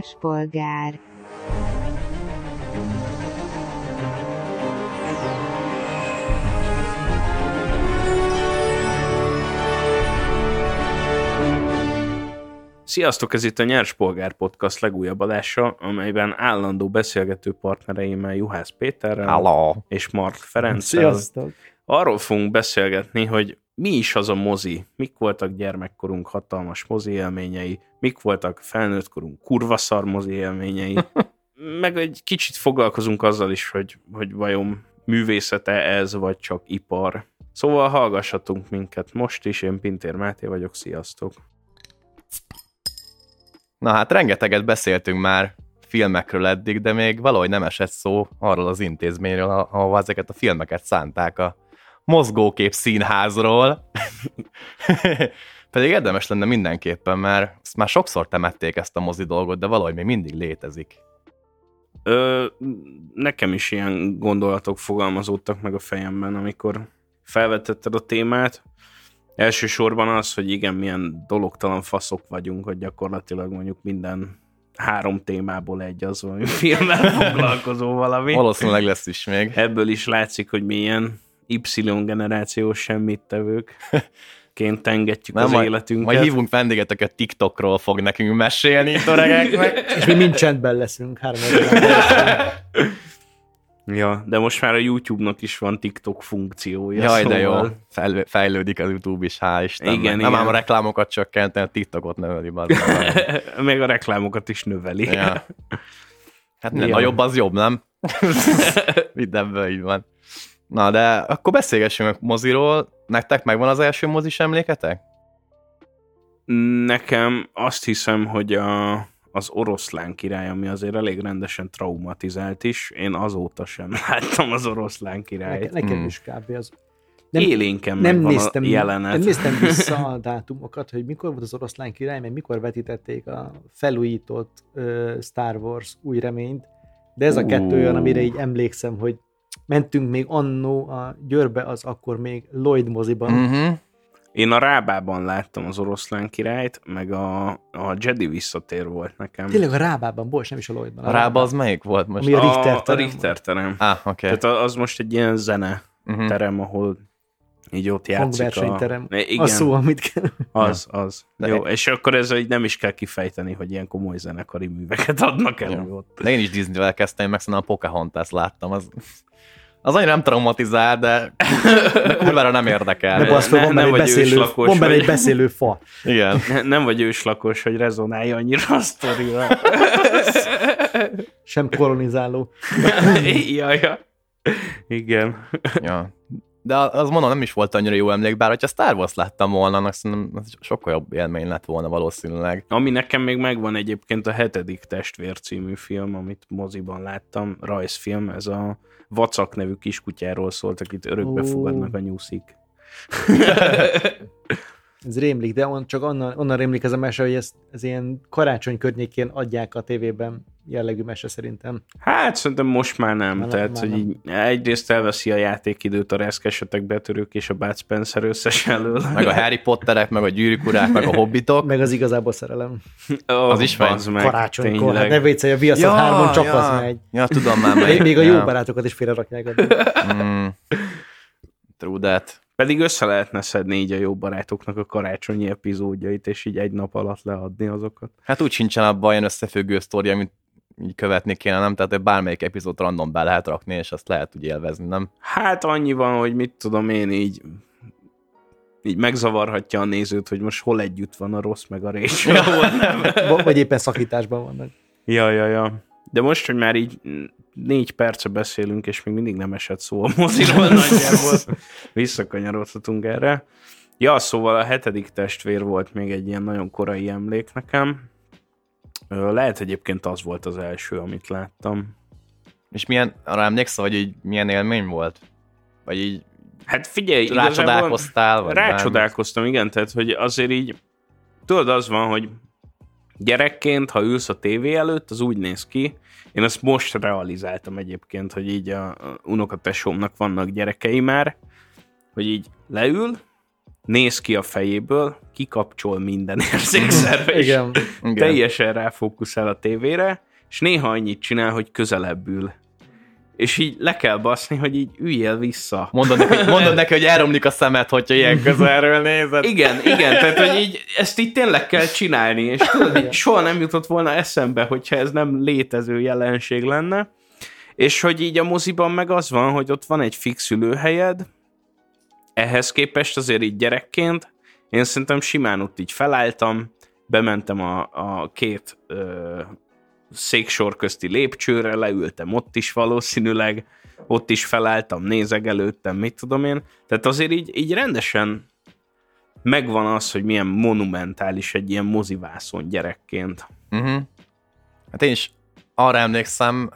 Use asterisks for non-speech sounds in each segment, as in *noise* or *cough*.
Nyerspolgár Sziasztok, ez itt a Nyers Polgár Podcast legújabb adása, amelyben állandó beszélgető partnereimmel Juhász Péterrel Hello. és Mark Ferenc. Sziasztok! Arról fogunk beszélgetni, hogy mi is az a mozi, mik voltak gyermekkorunk hatalmas mozi élményei, mik voltak felnőttkorunk kurva szar mozi élményei, *laughs* meg egy kicsit foglalkozunk azzal is, hogy, hogy vajon művészete ez, vagy csak ipar. Szóval hallgassatunk minket most is, én Pintér Máté vagyok, sziasztok! Na hát rengeteget beszéltünk már filmekről eddig, de még valahogy nem esett szó arról az intézményről, ahova ezeket a filmeket szánták a mozgókép színházról. *laughs* Pedig érdemes lenne mindenképpen, mert ezt már sokszor temették ezt a mozi dolgot, de valahogy még mindig létezik. Ö, nekem is ilyen gondolatok fogalmazódtak meg a fejemben, amikor felvetetted a témát. Elsősorban az, hogy igen, milyen dologtalan faszok vagyunk, hogy gyakorlatilag mondjuk minden három témából egy az, ami filmmel *laughs* foglalkozó valami. Valószínűleg lesz is még. Ebből is látszik, hogy milyen Y-generációs semmit tevők ként engedjük Nem, az majd, életünket. majd hívunk vendéget, aki a TikTokról fog nekünk mesélni itt öregeknek. *laughs* És mi mind csendben leszünk három. Ja, de most már a YouTube-nak is van TikTok funkciója. Jaj, de jó. szóval- Fejl- fejlődik az YouTube is, hál' Istennek. Igen, Nem igen. ám a reklámokat csökkenteni, a TikTokot növeli. meg. *laughs* Meg a reklámokat is növeli. Ja. Hát minden Ja. nagyobb az jobb, nem? *laughs* Mindenből így van. Na, de akkor beszélgessünk a moziról. Nektek megvan az első mozis emléketek? Nekem azt hiszem, hogy a, az oroszlán király, ami azért elég rendesen traumatizált is, én azóta sem *laughs* láttam az oroszlán királyt. Nekem Hmm. is kb. az. Nem, Nem, Élénken nem, megvan néztem, a jelenet. nem néztem *laughs* vissza a dátumokat, hogy mikor volt az oroszlán király, meg mikor vetítették a felújított uh, Star Wars új reményt, de ez a kettő olyan, amire így emlékszem, hogy mentünk még annó a Győrbe, az akkor még Lloyd moziban. Uh-huh. Én a Rábában láttam az oroszlán királyt, meg a, a Jedi visszatér volt nekem. Tényleg a Rábában, bocs, nem is a Lloydban. A rába az melyik volt most? Ami a Richter a, a terem Richter terem. Ah, oké. Tehát a- az most egy ilyen zene Uh-huh. terem, ahol így ott játszik a... Igen, A szó, amit kell. az, az. De- Jó, és akkor ez így nem is kell kifejteni, hogy ilyen komoly zenekari műveket adnak elő Jó. ott. De én is Disney-vel kezdtem, meg szerintem a Pocahontas láttam. Az, az annyira nem traumatizál, de, de kurvára nem érdekel. De basz, fel, ne- van nem egy vagy beszélő, őslakos van benne vagy. egy beszélő fa. Igen. Ne- Nem vagy őslakos, hogy rezonálja annyira a sztorival. Sem kolonizáló. *laughs* ja, ja. Igen. Ja. De az mondom, nem is volt annyira jó emlék, bár hogyha Star Wars láttam volna, annak szerintem az sokkal jobb élmény lett volna valószínűleg. Ami nekem még megvan egyébként a hetedik testvér című film, amit moziban láttam, rajzfilm, ez a Vacak nevű kiskutyáról szólt, akit örökbe Ó. fogadnak a nyuszik. *laughs* *laughs* Ez rémlik, de on, csak onnan, onnan rémlik ez a mese, hogy ez, ez ilyen karácsony környékén adják a tévében jellegű mese szerintem. Hát szerintem most már nem. Már Tehát, már hogy nem. így egyrészt elveszi a játékidőt a reszkesetek betörők és a Bud Spencer összes elől. Meg a Harry Potterek, meg a gyűrűk urák, meg a hobbitok. Meg az igazából szerelem. oh, az is bazd meg, Karácsonykor, hát ne viccelj, a Viaszat ja, 3 csak ja. az megy. Ja, tudom már Még, melyik. még a jó ja. barátokat is félre rakják. Mm. True that. Pedig össze lehetne szedni így a jó barátoknak a karácsonyi epizódjait, és így egy nap alatt leadni azokat. Hát úgy sincsen abban olyan összefüggő sztori, amit így követni kéne, nem? Tehát hogy bármelyik epizód random be lehet rakni, és azt lehet úgy élvezni, nem? Hát annyi van, hogy mit tudom én így így megzavarhatja a nézőt, hogy most hol együtt van a rossz meg a rés. hol nem. Vagy éppen szakításban vannak. Ja, ja, ja. De most, hogy már így négy perce beszélünk, és még mindig nem esett szó a moziról *laughs* nagyjából, visszakanyarodhatunk erre. Ja, szóval a hetedik testvér volt még egy ilyen nagyon korai emlék nekem. Lehet egyébként az volt az első, amit láttam. És milyen, arra emlékszel, hogy így milyen élmény volt? Vagy így Hát figyelj, rácsodálkoztál? Vagy rácsodálkoztam, igen, tehát hogy azért így, tudod, az van, hogy gyerekként, ha ülsz a tévé előtt, az úgy néz ki, én ezt most realizáltam egyébként, hogy így a, a unokatesómnak vannak gyerekei már, hogy így leül, néz ki a fejéből, kikapcsol minden *laughs* érzékszerve, és Igen. Igen. teljesen ráfókuszál a tévére, és néha annyit csinál, hogy közelebb ül. És így le kell baszni, hogy így üljél vissza. Mondod neki, *laughs* mondod neki, hogy elromlik a szemed, hogyha ilyen *laughs* közelről nézed. Igen, igen, tehát hogy így ezt így tényleg kell csinálni, és tudod, így soha nem jutott volna eszembe, hogyha ez nem létező jelenség lenne. És hogy így a moziban meg az van, hogy ott van egy fix ülőhelyed, ehhez képest azért így gyerekként, én szerintem simán ott így felálltam, bementem a, a két ö, széksor közti lépcsőre, leültem ott is valószínűleg, ott is felálltam, nézegelődtem, mit tudom én. Tehát azért így, így rendesen megvan az, hogy milyen monumentális egy ilyen mozivászon gyerekként. Uh-huh. Hát én is arra emlékszem,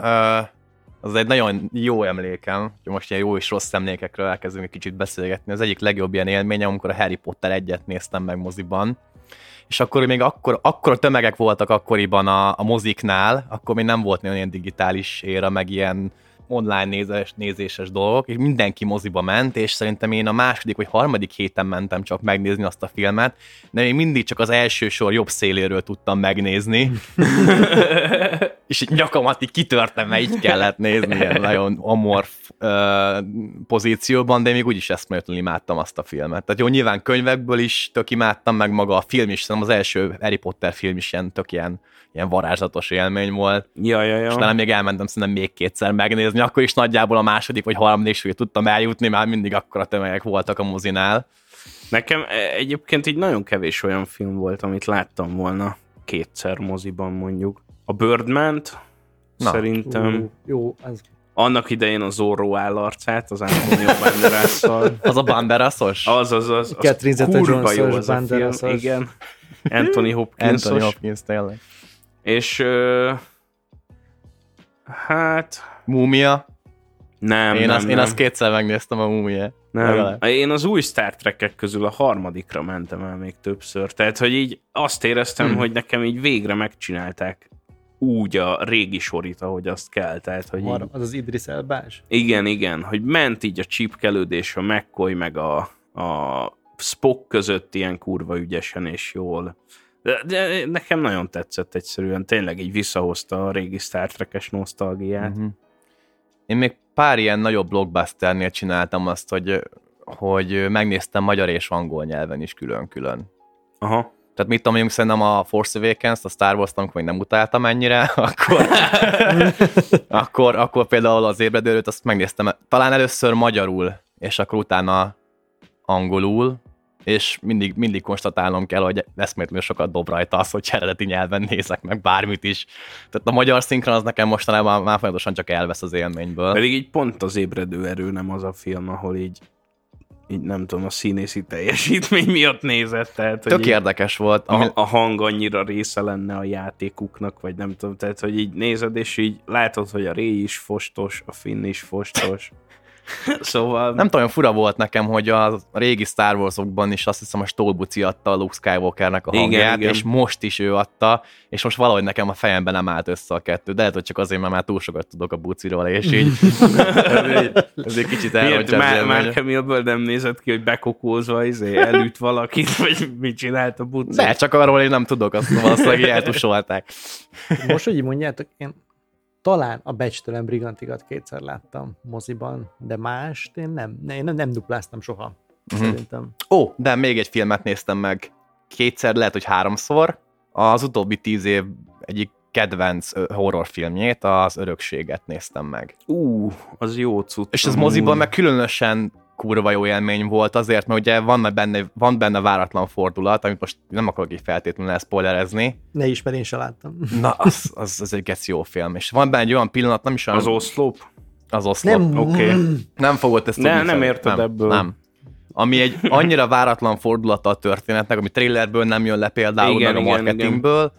az egy nagyon jó emlékem, hogy most ilyen jó és rossz emlékekről elkezdünk egy kicsit beszélgetni. Az egyik legjobb ilyen élményem, amikor a Harry Potter egyet néztem meg moziban, és akkor még akkor, akkor tömegek voltak akkoriban a, a moziknál, akkor még nem volt nagyon ilyen digitális éra, meg ilyen online nézés, nézéses dolgok, és mindenki moziba ment, és szerintem én a második vagy harmadik héten mentem csak megnézni azt a filmet, de még mindig csak az első sor jobb széléről tudtam megnézni, *laughs* és így nyakamat így kitörtem, mert így kellett nézni, ilyen nagyon amorf uh, pozícióban, de még úgyis eszméletlenül imádtam azt a filmet. Tehát jó, nyilván könyvekből is tök imádtam, meg maga a film is, szerintem az első Harry Potter film is ilyen tök ilyen, ilyen varázslatos élmény volt. Ja, ja, ja. És talán még elmentem szerintem még kétszer megnézni, akkor is nagyjából a második vagy harmadik súlyt tudtam eljutni, már mindig akkora tömegek voltak a mozinál. Nekem e- egyébként így nagyon kevés olyan film volt, amit láttam volna kétszer moziban mondjuk. A birdman Na. szerintem. Ú, jó, az Annak idején a Zorro állarcát, az Antonio *laughs* Banderásszal. Az a Banderaszos? Az, az, az, az Catherine kurva Zeta-Jones-os, jó az a film, igen. Anthony Hopkins. Anthony Hopkins, tényleg. És ö, hát Múmia. nem, Én, nem, azt, én nem, azt kétszer megnéztem a múmia. nem. legalább. Én az új Star Trek közül a harmadikra mentem el még többször. Tehát, hogy így azt éreztem, Hmm. hogy nekem így végre megcsinálták úgy a régi sorit, ahogy azt kell. Tehát, hogy így, Arra- az az Idris Elbás. igen, igen, hogy ment így a csípkelődés a McCoy meg a, a Spock között ilyen kurva ügyesen és jól. De, de nekem nagyon tetszett egyszerűen, tényleg így visszahozta a régi Star Trek-es nosztalgiát. Mhm. Én még pár ilyen nagyobb blockbusternél csináltam azt, hogy, hogy megnéztem magyar és angol nyelven is külön-külön. Aha. Tehát mit tudom, szerintem a Force Awakens, a Star Wars-t, amikor még nem utáltam ennyire, *laughs* akkor, *laughs* akkor, akkor például az ébredőrőt azt megnéztem talán először magyarul, és akkor utána angolul, és mindig, mindig konstatálnom kell, hogy eszméletlenül sokat dob rajta az, hogy eredeti nyelven nézek meg bármit is. Tehát a magyar szinkron az nekem mostanában már folyamatosan csak elvesz az élményből. Pedig így pont az ébredő erő nem az a film, ahol így így nem tudom, a színészi teljesítmény miatt nézett, tehát hogy Tök így érdekes volt. A, a hang annyira része lenne a játékuknak, vagy nem tudom, tehát hogy így nézed, és így látod, hogy a Ré is fostos, a Finn is fostos. *laughs* *laughs* szóval... nem tudom, fura volt nekem, hogy a régi Star Wars-okban is azt hiszem a Stolbuci adta a Luke Skywalkernek a Igen, hangját, igen. és most is ő adta, és most valahogy nekem a fejemben nem állt össze a kettő, de lehet, hogy csak azért, mert már túl sokat tudok a buciról, és így *laughs* ez, egy, kicsit elrontja már, már élményt. Camillből nem nézett ki, hogy bekokózva izé, elüt valakit, *laughs* vagy mit csinált a buci? De csak arról én nem tudok, azt valószínűleg eltusolták. Most, hogy mondjátok, én talán a Becstelen Brigantikat kétszer láttam moziban, de mást én nem, ne- én nem, nem dupláztam soha. Mhm. Szerintem. Ó, de még egy filmet néztem meg kétszer, lehet, hogy háromszor. Az utóbbi tíz év egyik kedvenc horrorfilmjét, az Örökséget néztem meg. Ú, az jó cucc. És ez moziban meg különösen kurva jó élmény volt azért, mert ugye van benne, van benne váratlan fordulat, amit most nem akarok így feltétlenül elszpoilerezni. Ne is, mert én se láttam. *laughs* Na, az, az, az egy geci jó film. És van benne egy olyan pillanat, nem is olyan... Az oszlop? az oszlop. Nem, Oké. Nem fogod ezt Ne- tudni. nem Feri. érted nem, ebből. Nem. Ami egy annyira váratlan fordulata a történetnek, ami trailerből nem jön le például, Igen, meg a igen, marketingből,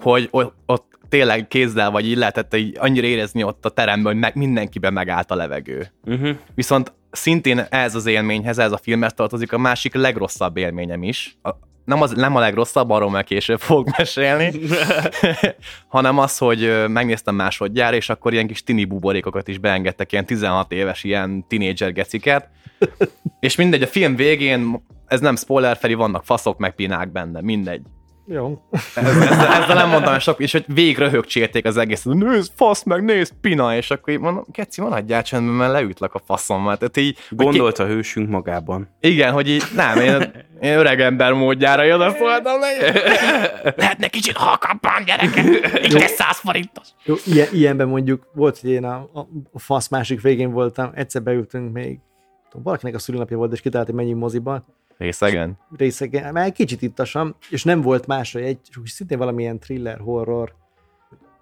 hogy ott, ott tényleg kézzel vagy így lehetett így annyira érezni ott a teremben, hogy meg, mindenkiben megállt a levegő. Uh-huh. Viszont szintén ez az élményhez, ez a filmhez tartozik a másik legrosszabb élményem is. A, nem, az, nem a legrosszabb, arról már később fogok mesélni, *laughs* *laughs* hanem az, hogy megnéztem másodjára, és akkor ilyen kis tini buborékokat is beengedtek, ilyen 16 éves ilyen tinédzser geciket, *laughs* és mindegy, a film végén ez nem spoiler, Feri, vannak faszok, meg pinák benne, mindegy. Jó. Ezzel, ezzel, ezzel nem mondtam sok, és hogy végig röhögcsélték az egész, nézd, fasz meg, nézd, pina, és akkor így mondom, Keci, van adjál csendben, mert leütlek a faszommal. Tehát így, Gondolt a hősünk magában. Igen, hogy így, nem, én, én öreg ember módjára jön, szóltam le. *laughs* Lehetne kicsit halkabban, gyerekek, így lesz 100 forintos. Jó, ilyen, ilyenben mondjuk volt, hogy én a, a, a fasz másik végén voltam, egyszer beültünk még, tudom, valakinek a szülinapja volt, és kitalált, hogy menjünk moziba, Részegen. részegen, már egy kicsit ittasam, és nem volt más, egy, csak szintén valamilyen thriller, horror,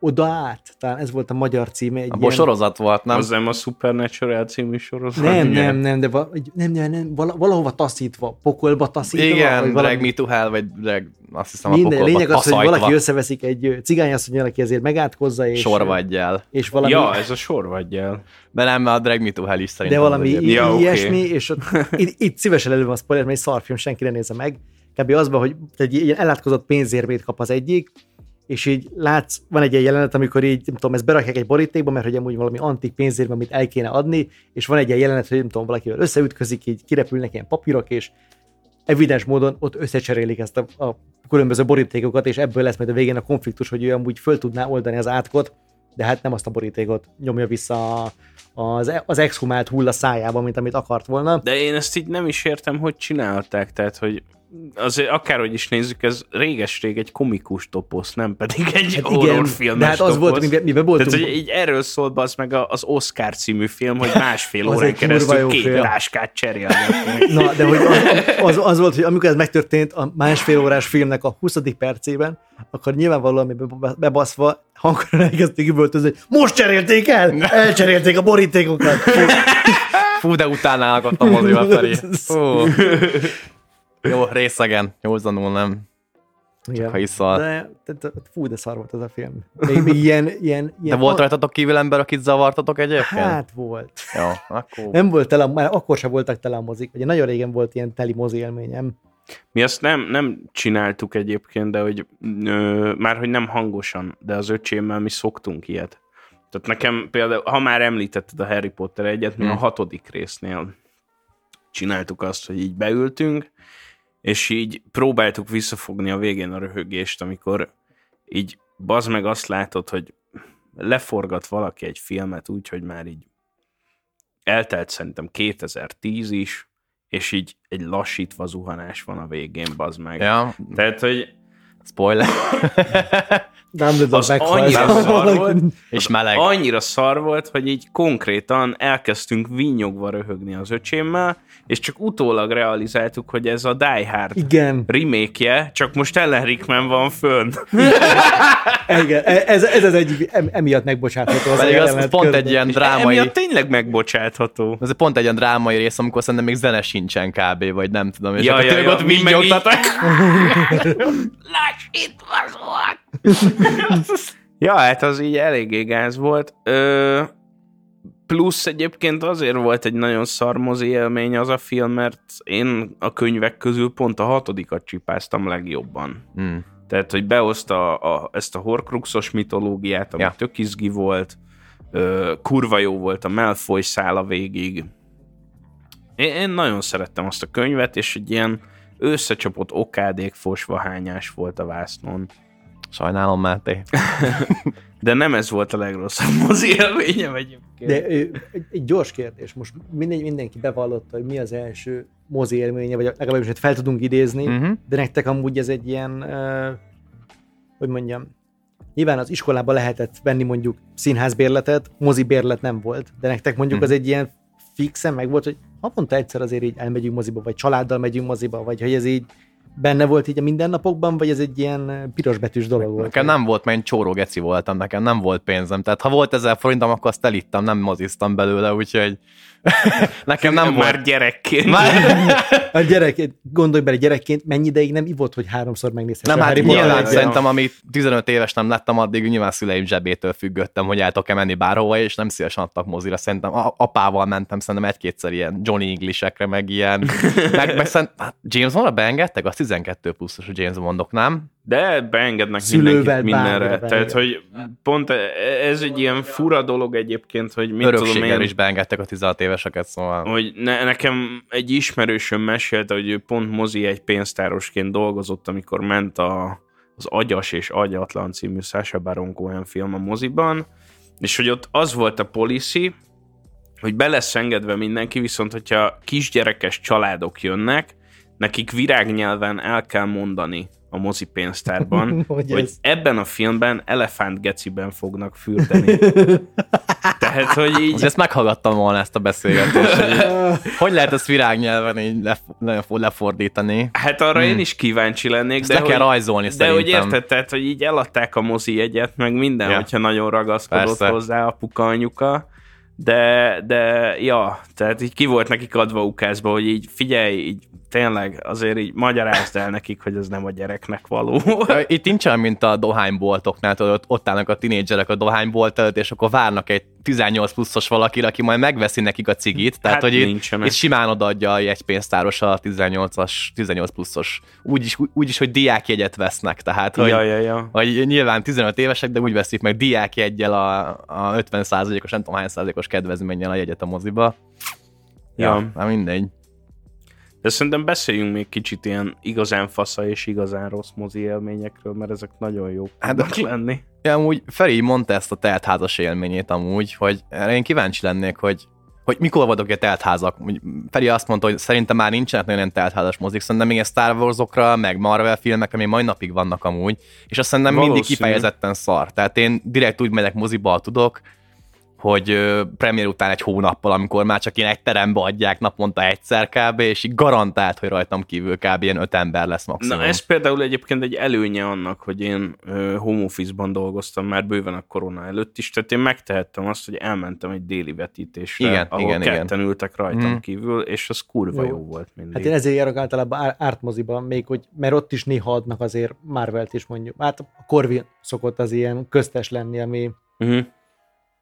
oda át, talán ez volt a magyar címe. Egy Abból sorozat volt, nem? Az nem a Supernatural című sorozat? nem, ugye? nem, nem, de val, nem, nem, nem, vala- valahova taszítva, pokolba taszítva. Igen, vagy drag valami- me to hell, vagy drag, azt hiszem Minden, a pokolba lényeg az, hogy taszajtva, valaki összeveszik egy cigányasszony, aki ezért megátkozza, és, sorvadjál. és valami, Ja, ez a sor vagy el. De nem, a drag me to hell is de szerintem. valami az egyéb. i- Ja, ilyesmi, és ott, *laughs* itt, itt szívesen előbb a spoiler, mert egy szarfilm, senki ne nézze meg. Kb. azban, hogy egy ilyen ellátkozott pénzérmét kap az egyik, és így látsz, van egy ilyen jelenet, amikor így, nem tudom, ezt berakják egy borítékba, mert hogy amúgy valami antik pénzérme, amit el kéne adni, és van egy ilyen jelenet, hogy nem tudom, valakivel összeütközik, így kirepülnek ilyen papírok, és evidens módon ott összecserélik ezt a, a különböző borítékokat, és ebből lesz majd a végén a konfliktus, hogy ő amúgy föl tudná oldani az átkot, de hát nem azt a borítékot nyomja vissza az, az exhumált hulla szájába, mint amit akart volna. De én ezt így nem is értem, hogy csinálták, tehát, hogy azért akárhogy is nézzük, ez réges-rég egy komikus toposz, nem pedig egy Hát igen, horrorfilmes de hát az volt, toposz. mivel, mivel voltunk, Tehát, hogy így erről szólt az meg a- az Oscar című film, hogy *laughs* másfél Az órán keresztül két film. táskát cserélnek. Na, de hogy az, az, az volt, hogy amikor ez megtörtént a másfél órás filmnek a 20. percében, akkor nyilvánvalóan mi be- bebaszva hangosan elkezdték üvöltözni, hogy most cserélték el! Elcserélték a borítékokat! Fú, de utálnálak ott a moziba, Feri. *laughs* Fú. Jó, részegen, józanul nem, Igen. ha iszol. De, De, de, fú, de szar volt ez a film. Még, még ilyen, ilyen, de ilyen volt rajtatok kívül ember, akit zavartatok egyébként? Hát volt. Jó, akkor... Nem volt tele, már akkor sem voltak tele a mozik. Ugye nagyon régen volt ilyen teli mozi élményem. Mi azt nem, nem csináltuk egyébként, de hogy ö, már hogy nem hangosan, de az öcsémmel mi szoktunk ilyet. Tehát nekem például, ha már említetted a Harry Potter egyet, mi Hmm. a hatodik résznél csináltuk azt, hogy így beültünk, és így próbáltuk visszafogni a végén a röhögést, amikor így bazd meg azt látod, hogy leforgat valaki egy filmet úgy, hogy már így eltelt szerintem 2010 is, és így egy lassítva zuhanás van a végén, bazd meg. Ja, Tehát, hogy spoiler. Dumbledore Az meghalt. annyira szar volt. És meleg. annyira szar volt, hogy így konkrétan elkezdtünk vinyogva röhögni az öcsémmel, és csak utólag realizáltuk, hogy ez a Die Hard Igen, remake csak most Ellen Rickman van fönn. *laughs* igen, ez, ez az egyik, em- emiatt megbocsátható. Az Pedig a az pont közben. egy ilyen drámai... Emiatt tényleg megbocsátható. Ez pont egy olyan drámai rész, amikor szerintem még zene sincsen kb. vagy nem tudom. És Ja, akkor ja, ja, ott mi meg vinyogtatok. Lassítva volt. *laughs* ja, hát az így eléggé gáz volt. Ö, plusz egyébként azért volt egy nagyon szar mozi élmény az a film, mert én a könyvek közül pont a hatodikat csipáztam legjobban. Hmm. Tehát, hogy behozta a, ezt a horcruxos mitológiát, ami ja. tök izgi volt, ö, kurva jó volt a Malfoy szála végig. Én, én nagyon szerettem azt a könyvet, és egy ilyen összecsapott okádék fosvahányás volt a vásznon. Sajnálom, Máté. *laughs* De nem ez volt a legrosszabb mozi élményem egyébként. De egy, gyors kérdés, most minden, mindenki bevallotta, hogy mi az első mozi élménye, vagy legalábbis hogy fel tudunk idézni, Mhm. de nektek amúgy ez egy ilyen, uh, hogy mondjam, nyilván az iskolában lehetett venni mondjuk színházbérletet, mozi bérlet nem volt, de nektek mondjuk Mhm. az egy ilyen fixen meg volt, hogy havonta egyszer azért így elmegyünk moziba, vagy családdal megyünk moziba, vagy hogy ez így benne volt így a mindennapokban, vagy ez egy ilyen pirosbetűs dolog volt? Nekem nem volt, mert én csóró geci voltam, nekem nem volt pénzem. Tehát ha volt ezer forintom, akkor azt elittam, nem moziztam belőle, úgyhogy *laughs* nekem nem, volt. már gyerekként. Már... *laughs* A gyerek, gondolj bele gyerekként, mennyi ideig nem ivott, hogy háromszor megnézhesse Nem, hát nyilván szerintem, ami 15 éves nem lettem, addig nyilván szüleim zsebétől függöttem, hogy el tudok-e menni bárhova, és nem szívesen adtak mozira. Szerintem apával mentem szerintem egy-kétszer ilyen Johnny Englishekre, meg ilyen. *laughs* Meg, meg szerint, hát James Bondra beengedtek? Azt 12 pluszos a James Bondok, nem? De beengednek Szülővel mindenkit mindenre. bármire Tehát, beenged. hogy pont ez egy ilyen fura dolog egyébként, hogy mit tudom Örökséggel én, is beengedtek a 16 éveseket, szóval... hogy ne, nekem egy ismerősöm mesélte, hogy ő pont mozi egy pénztárosként dolgozott, amikor ment a, az Agyas és Agyatlan című Sasha Baron Cohen film a moziban, és hogy ott az volt a policy, hogy be lesz engedve mindenki, viszont hogyha kisgyerekes családok jönnek, nekik virágnyelven el kell mondani a mozi pénztárban, *laughs* Hogy hogy ez? ebben a filmben elefántgeciben fognak fürdeni. *laughs* Tehát, hogy így Ugye ezt meghallgattam volna ezt a beszélgetést, hogy *laughs* hogy lehet ezt virágnyelven így lef- lef- lefordítani. Hát arra én is kíváncsi lennék, Ezt de le hogy, kell rajzolni de hogy szerintem. érted, tehát, hogy így eladták a mozi jegyet, meg minden, Ja. hogyha nagyon ragaszkodott Persze. hozzá apuka anyuka, de, de ja, tehát így ki volt nekik adva ukázba, hogy így figyelj, így tényleg azért így magyarázd el nekik, hogy ez nem a gyereknek való. *laughs* Itt nincs olyan, mint a dohányboltoknál, tudod, ott, ott állnak a tinédzserek a dohánybolt előtt, és akkor várnak egy 18 pluszos valakire, aki majd megveszi nekik a cigit. Tehát, Hát hogy itt, nincsenek. itt simán odaadja a jegypénztáros a 18-as, 18 pluszos. Úgyis, úgyis, hogy diákjegyet vesznek, tehát, hogy, ja, ja, ja. hogy nyilván 15 évesek, de úgy veszik meg diákjeggyel a, a 50%-os, nem tudom hány százalékos kedvezménnyel a jegyet a moziba. Ja, Ja. na mindegy. De szerintem beszéljünk még kicsit ilyen igazán fasza és igazán rossz mozi élményekről, mert ezek nagyon jók Hát, tudnak lenni. Ja, amúgy Feri mondta ezt a teltházas élményét amúgy, hogy erre én kíváncsi lennék, hogy hogy mikor vagyok egy teltházak. Feri azt mondta, hogy szerintem már nincsenek ilyen teltházas mozik, szerintem még a Star Wars-okra, meg Marvel filmek, ami mai napig vannak amúgy, és azt szerintem mindig Valószínű. kifejezetten szar. Tehát én direkt úgy megyek moziba, tudok, hogy premier után egy hónappal, amikor már csak ilyen egy terembe adják naponta egyszer kb, és így garantált, hogy rajtam kívül kb. ilyen öt ember lesz maximum. Na ez például egyébként egy előnye annak, hogy én home office-ban dolgoztam már bőven a korona előtt is, tehát én megtehettem azt, hogy elmentem egy déli vetítésre, Igen, ahol igen, igen. ketten ültek rajtam Mhm. kívül, és az kurva jó, Jó. volt mindig. Hát én ezért járok általában ár- ártmoziban, még hogy, mert ott is néha adnak azért Marvelt is mondjuk. Hát a Corvin szokott az ilyen köztes lenni, ami uh-huh.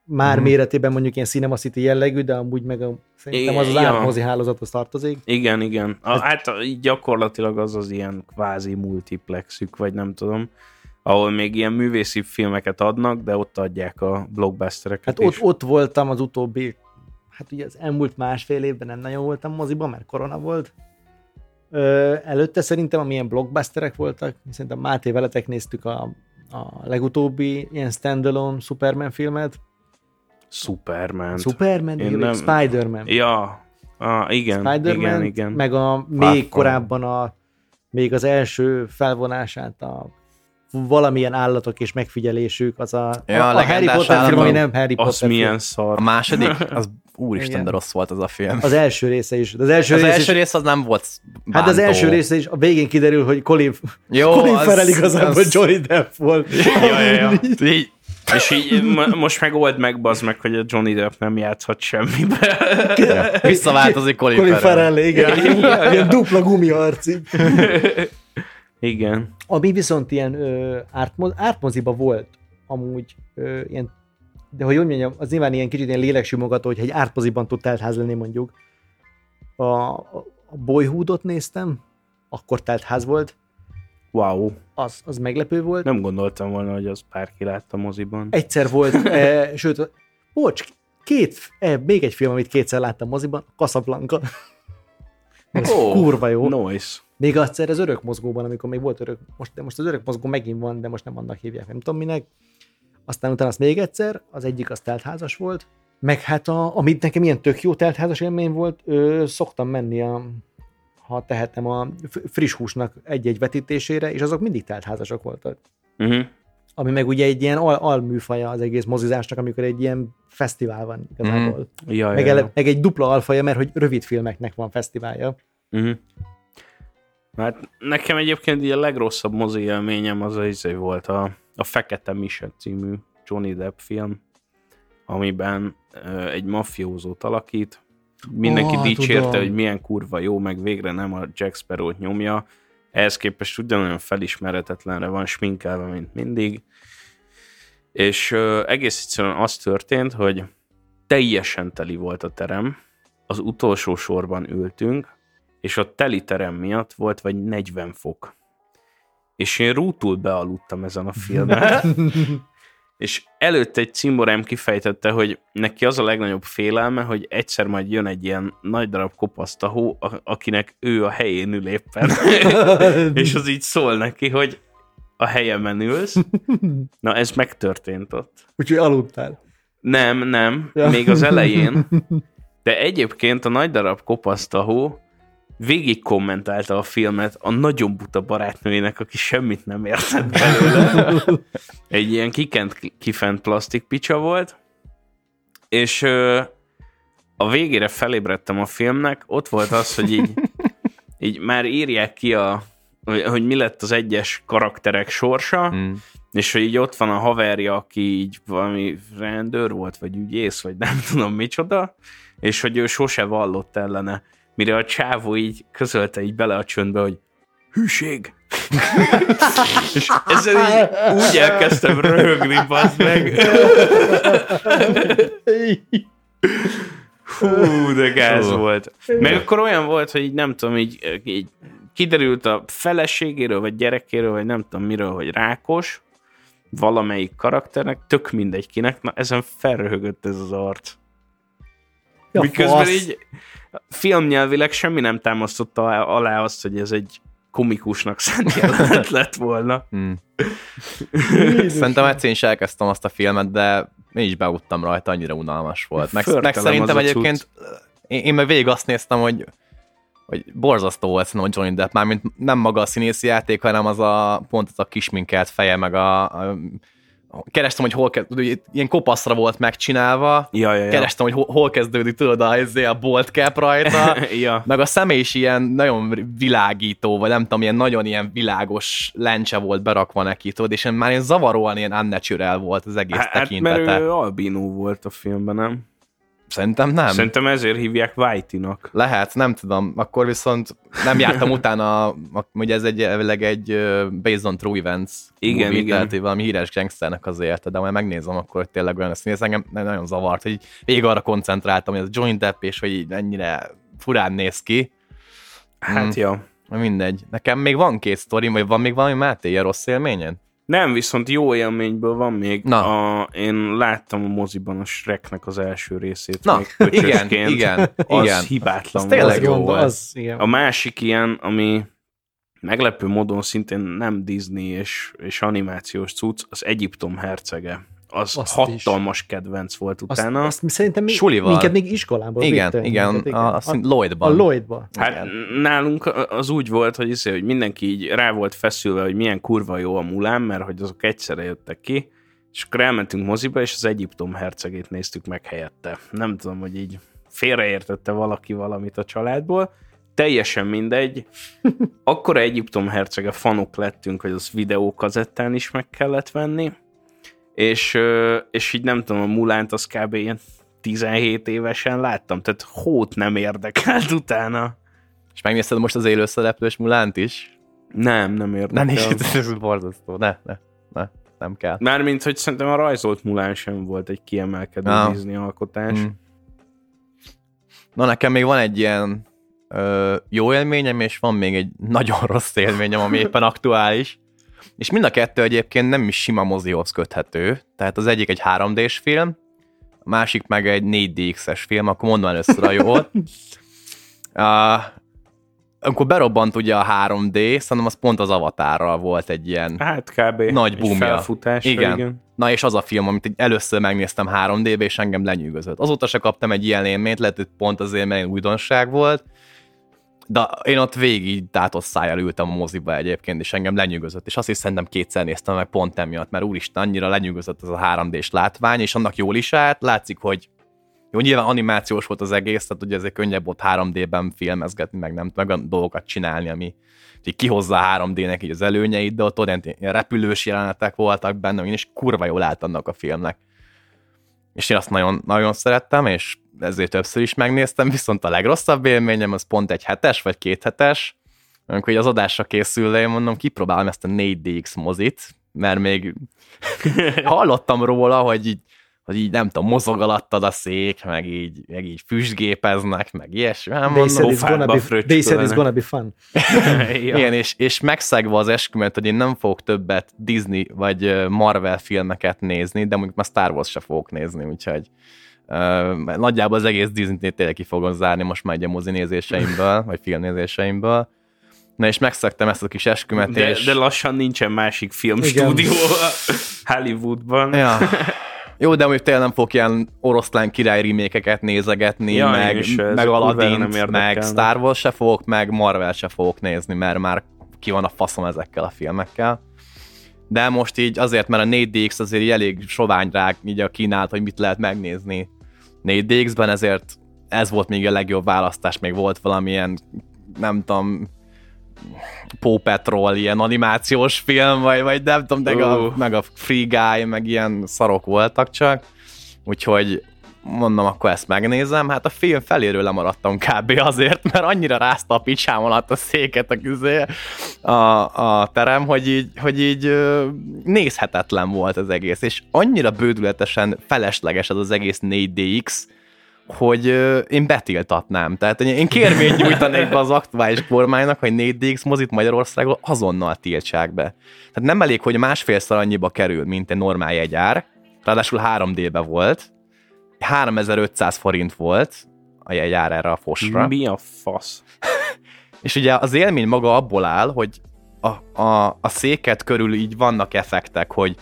Már Mhm. méretében mondjuk ilyen Cinema City jellegű, de amúgy meg a, szerintem az az Ja. ártmozi hálózathoz tartozik. Igen, igen. A, hát így gyakorlatilag az az ilyen kvázi multiplexük, vagy nem tudom, ahol még ilyen művészi filmeket adnak, de ott adják a blockbustereket Hát is. ott, ott voltam az utóbbi, hát ugye az elmúlt másfél évben nem nagyon voltam moziban, mert korona volt. Ö, előtte szerintem amilyen blockbusterek voltak, szerintem Máté veletek néztük a, a legutóbbi ilyen standalone Superman filmet. Superman. Superman, Én nem- Spider-Man. Ja, ah, igen, Spider-Man, igen, igen. meg a még From- korábban a még az első felvonását a valamilyen állatok és megfigyelésük, az a, Ja, a, a Harry Potter film, ami nem Harry Az Potter milyen film. szar. A második, *laughs* az úristen, Igen. de rossz volt az a film. Az első része is. Az első, Az rész első is, rész az nem volt Hát az bántó. első része is, a végén kiderül, hogy Colin, Jó, Colin az- Farrell igazából az- Johnny Depp volt. Ja, ja, ja. *laughs* Így, és így mo- most meg old meg, bazd meg, hogy a Johnny Depp nem játszhat semmibe. Ja. Visszaváltozik Colin, Colin Farrell. Farrell, igen. Ilyen dupla gumiarcig. Igen. Ami viszont ilyen ö, ártmoz, ártmoziba volt amúgy ö, ilyen, de hogy úgy mondjam, az nyilván ilyen kicsit ilyen léleksimogató, hogyha egy ártmoziban tud teltház lenni mondjuk. A, a a Boyhoodot néztem, akkor teltház volt, Wow. az, az meglepő volt. Nem gondoltam volna, hogy az bárki látta moziban. Egyszer volt, *laughs* e, sőt, bocs, két, e, még egy film, amit kétszer láttam moziban, Casablanca. Ez Ó, kurva jó. Nice. Még egyszer az örök mozgóban, amikor még volt örök, most, de most az örök mozgó megint van, de most nem annak hívják, nem tudom minek. Aztán utána azt még egyszer, az egyik az teltházas volt, meg hát a, amit nekem ilyen tök jó teltházas élmény volt, ö, szoktam menni a, ha tehetem a friss húsnak egy-egy vetítésére, és azok mindig teltházasok voltak. Uh-huh. Ami meg ugye egy ilyen al- alműfaja az egész mozizásnak, amikor egy ilyen fesztivál van igazából. Mm. Ja, Meg, ja, ele, ja. meg egy dupla alfaja, mert hogy rövid filmeknek van fesztiválja. Uh-huh. Hát nekem egyébként így a legrosszabb mozi élményem az az izé volt a, a Fekete Mise című Johnny Depp film, amiben egy mafiózót alakít. Mindenki oh, dicsérte, tudom. hogy milyen kurva jó, meg végre nem a Jack Sparrow-t nyomja. Ehhez képest ugyanolyan felismeretetlenre van sminkelve, mint mindig. És ö, egész egyszerűen az történt, hogy teljesen teli volt a terem, az utolsó sorban ültünk, és a teliterem miatt volt vagy 40 fok. És én rútul bealudtam ezen a filmen. *laughs* és előtte egy cimborám kifejtette, hogy neki az a legnagyobb félelme, hogy egyszer majd jön egy ilyen nagy darab kopasztahó, akinek ő a helyén ül éppen. *laughs* és az így szól neki, hogy a helyemen ülsz. Na, ez megtörtént ott. Úgyhogy aludtál. Nem, nem, ja. még az elején. *laughs* De egyébként a nagy darab kopasztahó végig kommentálta a filmet a nagyon buta barátnőjének, aki semmit nem értett belőle. *laughs* Egy ilyen kikent, kifent plastik picsa volt, és a végére felébredtem a filmnek, ott volt az, hogy így, *laughs* így már írják ki a, hogy mi lett az egyes karakterek sorsa, mm. és hogy így ott van a haverja, aki így valami rendőr volt, vagy ügyész, vagy nem tudom micsoda, és hogy ő sose vallott ellene mire a csávó így közölte így bele a csöndbe, hogy hűség. *laughs* és ezzel így úgy elkezdtem röhögni, bazd meg. Hú, de gáz volt. Meg akkor olyan volt, hogy így nem tudom, így, így kiderült a feleségéről, vagy gyerekéről, vagy nem tudom miről, hogy rákos, valamelyik karakternek, tök mindegy kinek, na ezen felröhögött ez az arc. Ja, Miközben fasz. így filmnyelvileg semmi nem támasztotta alá azt, hogy ez egy komikusnak *laughs* szent jelenet *laughs* lett volna. Hmm. Szerintem egyszer is elkezdtem azt a filmet, de én is beuttam rajta, annyira unalmas volt. Meg, meg szerintem egyébként én, én meg végig azt néztem, hogy hogy borzasztó volt szerintem a Johnny Depp, mármint nem maga a színészi játék, hanem az a pont az a kisminkelt feje, meg a, a kerestem, hogy hol kezdődik, ilyen kopaszra volt megcsinálva, ja, ja, ja. kerestem, hogy hol, hol kezdődik, tudod, a, a bolt cap rajta, *laughs* ja. meg a személy is ilyen nagyon világító, vagy nem tudom, ilyen nagyon ilyen világos lencse volt berakva neki, tudod, és már ilyen zavaróan ilyen unnatural volt az egész hát, tekintete. Hát mert ő albinó volt a filmben, nem? Szerintem nem. Szerintem ezért hívják Whitey-nak. Lehet, nem tudom. Akkor viszont nem jártam utána, ugye ez egy, egy based on true events igen, movie, igen. tehát valami híres gangsternek az élete, de majd megnézem, akkor tényleg olyan lesz. engem nagyon zavart, hogy végig arra koncentráltam, hogy ez Joint Depp, és hogy ennyire furán néz ki. Hát mm. jó. Mindegy. Nekem még van két sztori, vagy van még valami Máté, rossz élményed? Nem, viszont jó élményből van még. Na. A, én láttam a moziban a Shreknek az első részét. Na, még igen, igen, az igen. hibátlan. Az tényleg jó volt. Az, igen. A másik ilyen, ami meglepő módon szintén nem Disney és, és animációs cucc, az Egyiptom hercege az azt hatalmas is. kedvenc volt utána. Azt, azt szerintem mi, Sulival. minket még iskolában Igen, vitte, igen, minket, igen. A, a, a Lloydban. A Lloydban. Hát igen. nálunk az úgy volt, hogy, iszé, hogy mindenki így rá volt feszülve, hogy milyen kurva jó a Mulán, mert hogy azok egyszerre jöttek ki, és akkor elmentünk moziba, és az Egyiptom hercegét néztük meg helyette. Nem tudom, hogy így félreértette valaki valamit a családból, teljesen mindegy. *laughs* Akkor Egyiptom hercege fanok lettünk, hogy az videókazettán is meg kellett venni, és, és így nem tudom, a Mulánt az kb. ilyen 17 évesen láttam, tehát hót nem érdekelt *laughs* utána. És megnézted most az élőszereplős Mulánt is? Nem, nem érdekel. Nem, *laughs* ez borzasztó, ne, ne, ne, nem kell. Mármint, hogy szerintem a rajzolt Mulán sem volt egy kiemelkedő no. Disney alkotás. Mm. Na, nekem még van egy ilyen ö, jó élményem, és van még egy nagyon rossz élményem, ami *laughs* éppen aktuális. És mind a kettő egyébként nem is sima mozihoz köthető, tehát az egyik egy 3D-s film, a másik meg egy 4DX-es film, akkor mondom először *laughs* a jót. Uh, amikor berobbant ugye a 3D, szerintem az pont az avatárral volt egy ilyen hát kb. nagy boomja. Igen. igen. Na és az a film, amit először megnéztem 3D-be, és engem lenyűgözött. Azóta se kaptam egy ilyen élményt, lehet, hogy pont azért, mert újdonság volt, de én ott végig tátott szájjal ültem a moziba egyébként, és engem lenyűgözött, és azt is szerintem kétszer néztem meg pont emiatt, mert úristen, annyira lenyűgözött ez a 3D-s látvány, és annak jól is állt, látszik, hogy jó, nyilván animációs volt az egész, tehát ugye ezért könnyebb volt 3D-ben filmezgetni, meg nem meg olyan dolgokat csinálni, ami hogy kihozza a 3D-nek így az előnyeit, de ott olyan repülős jelenetek voltak benne, én is kurva jól állt annak a filmnek. És én azt nagyon, nagyon szerettem, és ezért többször is megnéztem, viszont a legrosszabb élményem az pont egy hetes vagy két hetes, amikor az adásra készül, én mondom, kipróbálom ezt a 4DX mozit, mert még *laughs* hallottam róla, hogy így hogy így nem tudom, mozog alattad a szék, meg így, meg így füstgépeznek, meg ilyesmi. Hát They said mondom, be, they said it's gonna be fun. *laughs* ja. igen, és, és megszegve az eskümet, hogy én nem fogok többet Disney vagy Marvel filmeket nézni, de mondjuk már Star Wars se fogok nézni, úgyhogy uh, nagyjából az egész Disney-t tényleg ki fogom zárni most már egy a mozi nézéseimből, *laughs* vagy filmnézéseimből. Na és megszegtem ezt a kis eskümet, De, és... de lassan nincsen másik filmstúdió *laughs* Hollywoodban. Ja. *laughs* Jó, de mondjuk tényleg nem fogok ilyen oroszlán király remékeket nézegetni, Ja, meg, is, meg érdekelne. meg Star Wars se fogok, meg Marvel se fogok nézni, mert már ki van a faszom ezekkel a filmekkel. De most így azért, mert a 4DX azért így elég sovány rá így a kínált, hogy mit lehet megnézni 4DX-ben, ezért ez volt még a legjobb választás, még volt valamilyen, nem tudom, Paw Patrol, ilyen animációs film, vagy, vagy nem tudom, meg a, Ó. meg a Free Guy, meg ilyen szarok voltak csak, úgyhogy mondom, akkor ezt megnézem. Hát a film feléről lemaradtam kb. azért, mert annyira rázta a picsám alatt a széket a, küzé, a, a terem, hogy így, hogy így nézhetetlen volt az egész, és annyira bődületesen felesleges ez az egész 4DX, hogy én betiltatnám. Tehát én kérvényt nyújtanék be az aktuális kormánynak, hogy 4DX mozit Magyarországon azonnal tiltsák be. Tehát nem elég, hogy másfélszer annyiba kerül, mint egy normál jegyár, ráadásul 3D-be volt, 3500 forint volt a jegyár erre a fosra. Mi a fasz? *laughs* És ugye az élmény maga abból áll, hogy a, a, a széket körül így vannak effektek, hogy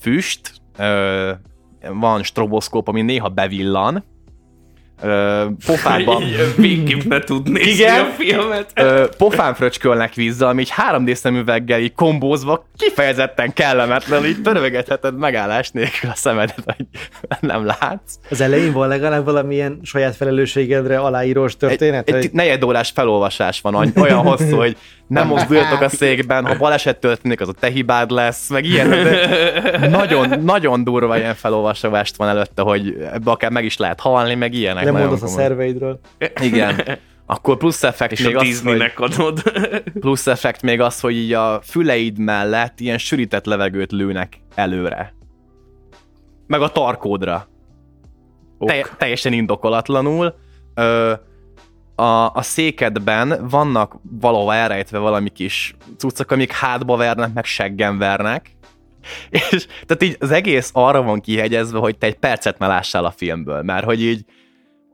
füst, ö, van stroboszkóp, ami néha bevillan, ö, pofádban, Végképp ne tud nézni Igen. a filmet. ö, pofán fröcskölnek vízzel, ami egy 3D szemüveggel így kombózva kifejezetten kellemetlen, így törögetheted megállás nélkül a szemedet, hogy nem látsz. Az elején van legalább valamilyen saját felelősségedre aláírós történet? Egy, hogy- egy negyedórás felolvasás van, olyan hosszú, hogy nem mozduljatok a székben, ha baleset történik, az a te hibád lesz, meg ilyen. Nagyon, nagyon durva ilyen felolvasást van előtte, hogy ebbe akár meg is lehet halni, meg ilyenek. Nem mondasz a komoly. szerveidről. Igen. *laughs* Akkor plusz effekt És még a az, hogy, Disneynek adod. *laughs* plusz effekt még az, hogy így a füleid mellett ilyen sűrített levegőt lőnek előre. Meg a tarkódra. Ok. Te- teljesen indokolatlanul. Ö, a, a székedben vannak valahol elrejtve valami kis cuccok, amik hátba vernek, meg seggen vernek. És tehát így az egész arra van kihegyezve, hogy te egy percet ne lássál a filmből, mert hogy így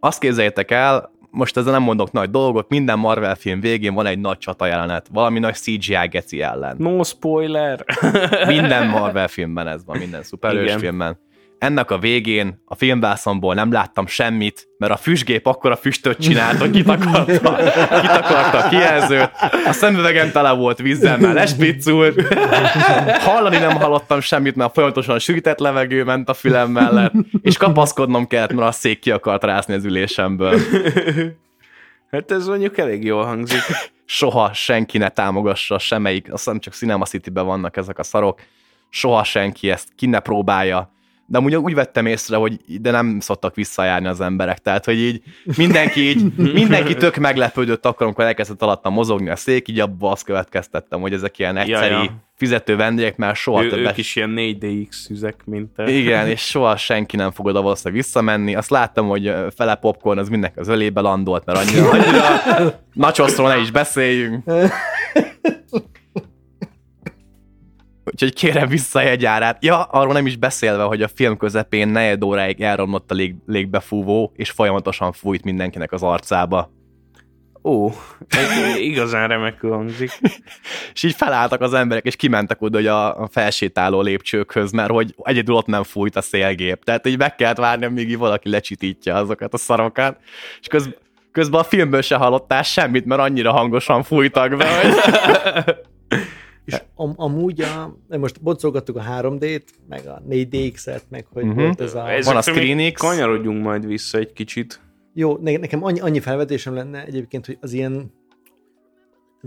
azt képzeljétek el, most ezzel nem mondok nagy dolgot, minden Marvel film végén van egy nagy csata jelenet, valami nagy CGI geci ellen. No spoiler. Minden *laughs* Marvel filmben ez van, minden szuperhős filmben. Ennek a végén a filmvászomból nem láttam semmit, mert a füstgép akkor a füstöt csinált, hogy kitakarta, kitakarta a kijelzőt, a szemüvegem tele volt vízzel, mert lespiccult, hallani nem hallottam semmit, mert folyamatosan sűrített levegő ment a fülem mellett, és kapaszkodnom kellett, mert a szék ki akart rászni az ülésemből. Hát ez mondjuk elég jól hangzik. soha senki ne támogassa semmelyik, azt hiszem csak Cinema City-ben vannak ezek a szarok, soha senki ezt ki ne próbálja. De amúgy úgy vettem észre, hogy de nem szoktak visszajárni az emberek, tehát hogy így mindenki így, *laughs* mindenki tök meglepődött akkor, amikor elkezdett alatta mozogni a szék, így abba azt következtettem, hogy ezek ilyen egyszeri Ja, ja. fizető vendégek, mert soha ő, többet ők is ilyen 4DX üzek, mint te. igen, és *laughs* soha senki nem fog oda valószínűleg visszamenni. Azt láttam, hogy fele popcorn az mindenki az ölébe landolt, mert annyira, annyira *laughs* nachosról ne is beszéljünk. Úgyhogy kérem vissza a jegyárát. Ja, arról nem is beszélve, hogy a film közepén negyed óráig elromlott a lég, légbefúvó, és folyamatosan fújt mindenkinek az arcába. Ó, igazán remekül hangzik. *laughs* És így felálltak az emberek, és kimentek oda hogy a, felsétáló lépcsőkhöz, mert hogy egyedül ott nem fújt a szélgép. Tehát így meg kellett várni, amíg valaki lecsitítja azokat a szarokat. És köz, közben a filmből se hallottál semmit, mert annyira hangosan fújtak be, hogy... *laughs* És am- amúgy a, most boncolgattuk a 3D-t, meg a 4DX-et, meg hogy uh-huh. volt ez a... Ez- Van a Ezekre még Screen X. Kanyarodjunk majd vissza egy kicsit. Jó, ne- nekem annyi, annyi felvetésem lenne egyébként, hogy az ilyen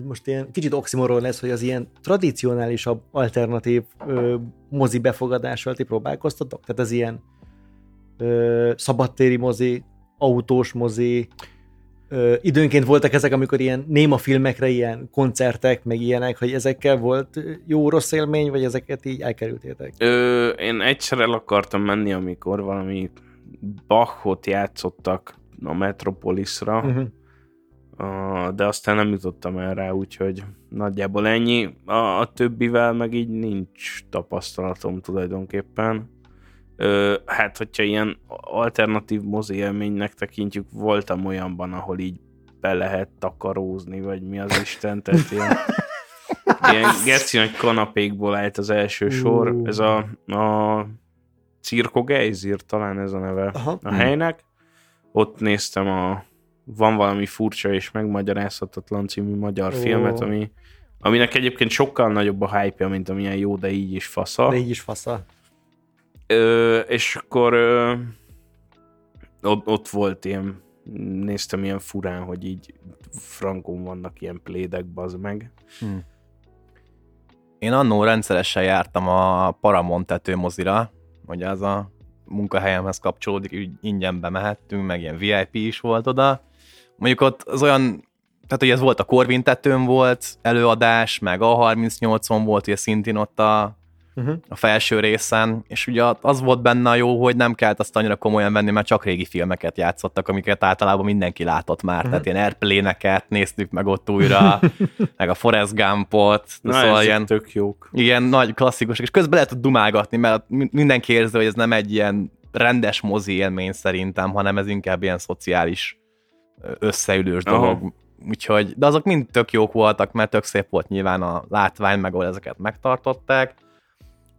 most ilyen kicsit oximoron lesz, hogy az ilyen tradicionálisabb, alternatív ö, mozi befogadással ti próbálkoztatok? Tehát az ilyen ö, szabadtéri mozi, autós mozi, Ö, időnként voltak ezek, amikor ilyen néma filmekre ilyen koncertek, meg ilyenek, hogy ezekkel volt jó-rossz élmény, vagy ezeket így elkerültétek? Ö, én egyszer el akartam menni, amikor valami Bachot játszottak a Metropolisra, Uh-huh. uh, de aztán nem jutottam el rá, úgyhogy nagyjából ennyi. A, a többivel meg így nincs tapasztalatom tulajdonképpen. Ö, hát, hogyha ilyen alternatív mozi élménynek tekintjük, voltam olyanban, ahol így be lehet takarózni, vagy mi az Isten, tehát ilyen, *laughs* ilyen geci nagy kanapékból állt az első sor. Ú. Ez a, a Cirko Geizir, talán ez a neve Aha. a helynek. Ott néztem a Van valami furcsa és megmagyarázhatatlan című magyar Ó. filmet, ami, aminek egyébként sokkal nagyobb a hype mint amilyen jó, de így is fasza. De így is fasza. Ö, és akkor ö, ott, ott volt ilyen, néztem ilyen furán, hogy így frankon vannak ilyen plédek, bazd meg. Én annó rendszeresen jártam a Paramount tetőmozira, hogy az a munkahelyemhez kapcsolódik, úgy ingyen bemehettünk, meg ilyen VIP is volt oda. Mondjuk ott az olyan, tehát hogy ez volt a Corvin tetőn volt előadás, meg a 38-on volt, ugye szintén ott a, Uh-huh. a felső részen, és ugye az volt benne a jó, hogy nem kellett azt annyira komolyan venni, mert csak régi filmeket játszottak, amiket általában mindenki látott már, uh-huh. tehát ilyen Airplane-eket néztük meg ott újra, *laughs* meg a Forrest Gumpot, Na, szóval ilyen, tök jók. ilyen nagy klasszikusok, és közben lehet dumálgatni, mert mi- mindenki érzi, hogy ez nem egy ilyen rendes mozi élmény szerintem, hanem ez inkább ilyen szociális összeülős Aha. dolog. Úgyhogy, de azok mind tök jók voltak, mert tök szép volt nyilván a látvány, meg ahol ezeket megtartották.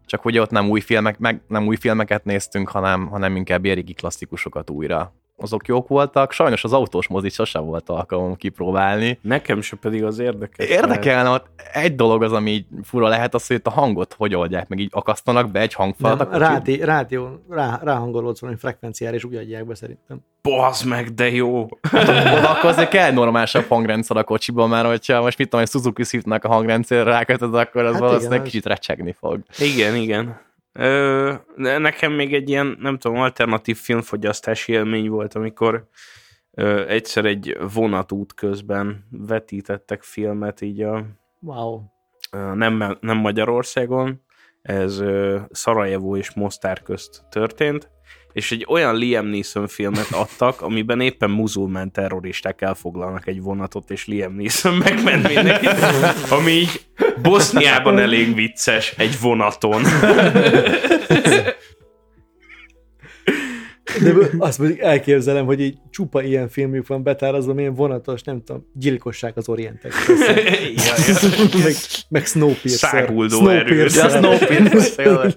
Csak ugye ott nem új, filmek, meg, nem új filmeket néztünk, hanem, hanem inkább ilyen régi klasszikusokat újra. Azok jók voltak, sajnos az autós mozit sosem volt alkalmam kipróbálni. Nekem se pedig az érdekes. Érdekelne, ott egy dolog az, ami így fura lehet, az, hogy itt a hangot hogy oldják, meg így akasztanak be egy hangfalat. Nem, rádi, rádió, rá, ráhangolódsz valami frekvenciára, és úgy adják be szerintem. Bazd meg, de jó. Oda akkor azért kell normálisabb hangrendszer a kocsiban, mert hogyha most mit tudom, hogy Suzuki Swiftnek a hangrendszerre rákötöd, akkor az Hát hát valószínűleg igen, kicsit recsegni fog. Igen, igen. Ö, nekem még egy ilyen, nem tudom, alternatív filmfogyasztási élmény volt, amikor ö, egyszer egy vonatút közben vetítettek filmet így a, Wow. ö, nem, nem Magyarországon, ez ö, Szarajevó és Mostár közt történt, és egy olyan Liam Neeson filmet adtak, amiben éppen muzulmán terroristák elfoglalnak egy vonatot, és Liam Neeson megment mindenkit, ami így Boszniában elég vicces egy vonaton. De azt mondjuk elképzelem, hogy így csupa ilyen filmjük van betárazva, milyen vonatos, nem tudom, gyilkosság az Orient Express. *laughs* ja, ja. meg, meg Snowpiercer. Száguldó a Snowpiercer.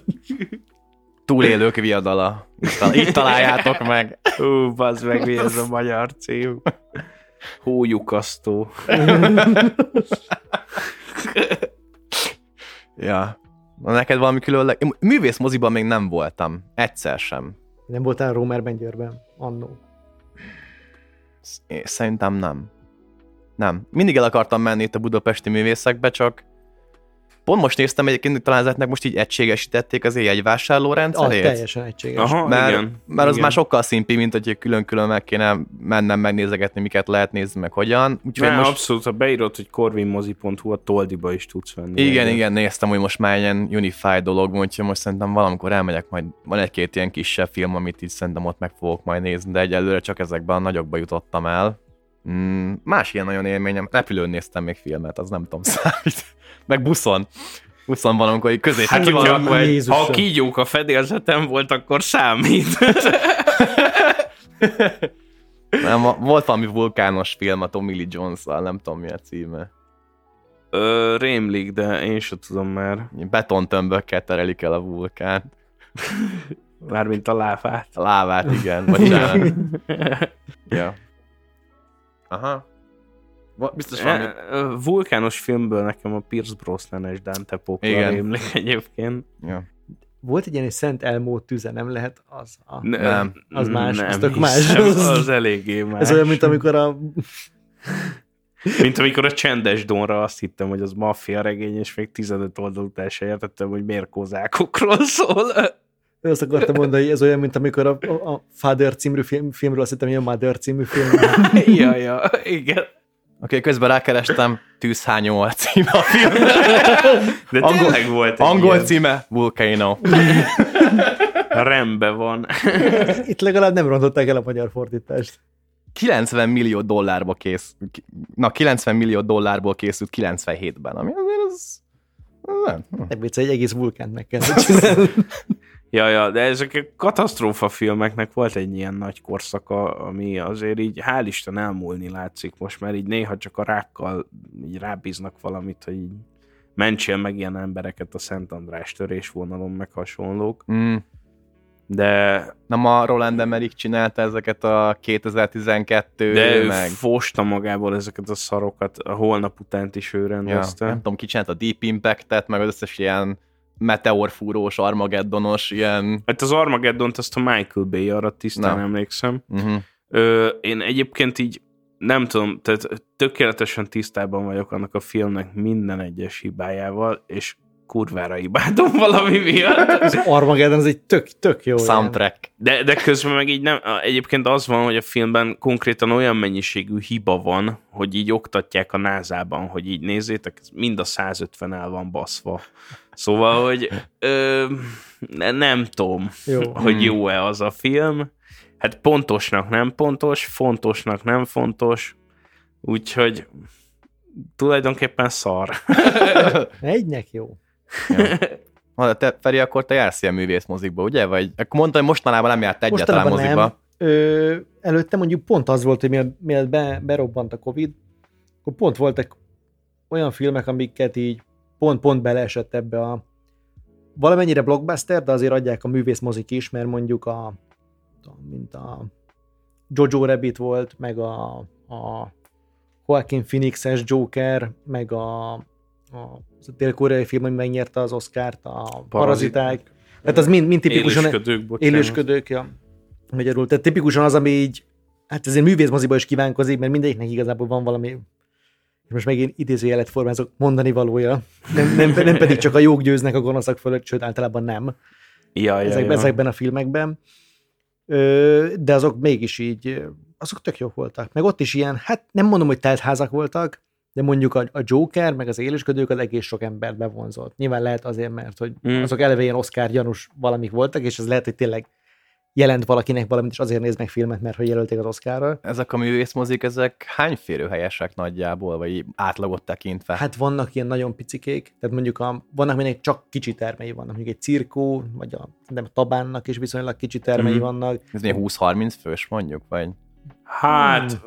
Túlélők viadala. Itt tal- Itt találjátok meg. Ú, bazd meg, mi ez a magyar cím. Hólyukasztó. Ja. Na, neked valami különleg... Művész moziban még nem voltam. Egyszer sem. Nem voltál Rómerben, Győrben? Annó. Szerintem nem. Nem. Mindig el akartam menni itt a budapesti művészekbe, csak pont most néztem egyébként, hogy talán ezeknek most így egységesítették az jegyvásárló Az rendszerét. teljesen egységes. Aha, mert, igen. mert az igen. már sokkal szimpi, mint hogy külön-külön meg kéne mennem megnézegetni, miket lehet nézni, meg hogyan. Úgyhogy Ne, most... abszolút, ha beírod, hogy corvinmozi.hu, a Toldiba is tudsz venni. Igen, egyet. igen, néztem, hogy most már ilyen unified dolog, úgyhogy most szerintem valamikor elmegyek, majd van egy-két ilyen kisebb film, amit így szerintem ott meg fogok majd nézni, de egyelőre csak ezekben a nagyokba jutottam el. Mm, más ilyen nagyon élményem, repülőn néztem még filmet, az nem tudom *laughs* számít. Meg buszon. Buszon van, amikor közé Hát, ki van rakva egy... Ha a kígyók a fedélzeten volt, akkor számít. *laughs* Nem, volt valami vulkános film a Tommy Lee jones nem tudom mi a címe. Ö, rémlik, de én sem tudom már. Betontömbökkel terelik el a vulkánt. *laughs* Mármint a láfát. A lávát, igen, bocsánat. *laughs* ja. Aha. Biztos valami... E, ö, vulkános filmből nekem a Pierce Brosnan-es Dante Pokla Igen. rémlik egyébként. Ja. Volt egy ilyen egy Szent Elmó tüze, nem lehet az? A... Ne, Nem. Az más, nem az tök más. Az- Az eléggé más. Ez olyan, mint amikor a... Mint amikor a csendes Donra azt hittem, hogy az maffia regény, és még 15 oldal után se értettem, hogy miért kozákokról szól. Azt akartam mondani, hogy ez olyan, mint amikor a, a, a Father című film, filmről azt hittem, hogy a Mother című film. *laughs* ja, ja, igen. Oké, okay, közben rákerestem, Tűzhányó a címe a film. De Angol- tényleg volt egy Angol ilyen. címe, Volcano. Rendben van. *laughs* Itt legalább nem rontották el a magyar fordítást. 90 millió dollárba kész, na 90 millió dollárból készült 97-ben, ami azért az, az nem. Nem vicc, egy egész vulkánt meg kell *laughs* csinálni. Ja, ja, de ezek a katasztrófa filmeknek volt egy ilyen nagy korszaka, ami azért így hál' Isten elmúlni látszik most, mert így néha csak a rákkal így rábíznak valamit, hogy így mentsél meg ilyen embereket a Szent András törésvonalon, meg hasonlók. Mm. De, Nem a Roland Emmerich csinálta ezeket a 2012 de ő meg... fosta magából ezeket a szarokat, a holnap utánt is ő Ja, rendezte. nem tudom, ki csinálta a Deep Impact-et, meg az összes ilyen meteorfúrós, armageddonos, ilyen... Hát az Armageddon-t azt a Michael Bay, arra tisztán Na. emlékszem. Uh-huh. Ö, én egyébként így nem tudom, tehát tökéletesen tisztában vagyok annak a filmnek minden egyes hibájával, és kurvára imádom valami miatt. Az Armageddon az egy tök, tök jó. Soundtrack. De, de közben meg így nem, egyébként az van, hogy a filmben konkrétan olyan mennyiségű hiba van, hogy így oktatják a názában, hogy így nézzétek, mind a 150 el van baszva. Szóval, hogy ö, ne- nem tudom, Jó. hogy jó-e az a film. Hát pontosnak nem pontos, fontosnak nem fontos, úgyhogy tulajdonképpen szar. Egynek jó. Ha te, Feri, akkor te jársz ilyen művészmozikba, ugye? Vagy akkor mondta, hogy mostanában nem járt egyáltalán Mostanában mozikba. nem. Ö, előtte mondjuk pont az volt, hogy mielőtt, mielőtt be, berobbant a Covid, akkor pont voltak olyan filmek, amiket így pont-pont beleesett ebbe a valamennyire blockbuster, de azért adják a művészmozik is, mert mondjuk a mint a Jojo Rabbit volt, meg a, a Joaquin Phoenixes Joker, meg a, a, dél-koreai film, ami megnyerte az Oscárt, a Paraziták. Tehát az mind, mind tipikusan Élősködők, bocsánat. élősködők, ja, magyarul. Tehát tipikusan az, ami így, hát ezért művészmoziba is kívánkozik, mert mindegyiknek igazából van valami, és most megint idézőjelet formázok, mondani valója. Nem, nem, nem pedig csak a jók győznek a gonoszak fölött, sőt általában nem Ja, ja, ezekben, ja. ezekben a filmekben. De azok mégis így, azok tök jók voltak. Meg ott is ilyen, hát nem mondom, hogy teltházak voltak, de mondjuk a, a Joker, meg az élősködők az egész sok embert bevonzott. Nyilván lehet azért, mert hogy Mm. mm. azok eleve ilyen Oscar gyanús valamik voltak, és ez lehet, hogy tényleg jelent valakinek valamit, és azért néz meg filmet, mert hogy jelölték az Oscarra. Ezek a művészmozik, ezek hány férőhelyesek nagyjából, vagy átlagot tekintve? Hát vannak ilyen nagyon picikék, tehát mondjuk a, vannak mindenki csak kicsi termei vannak, mondjuk egy cirkó, vagy a, nem, a tabánnak is viszonylag kicsi termei Mhm. vannak. Ez milyen 20-30 fős mondjuk, vagy? Hát,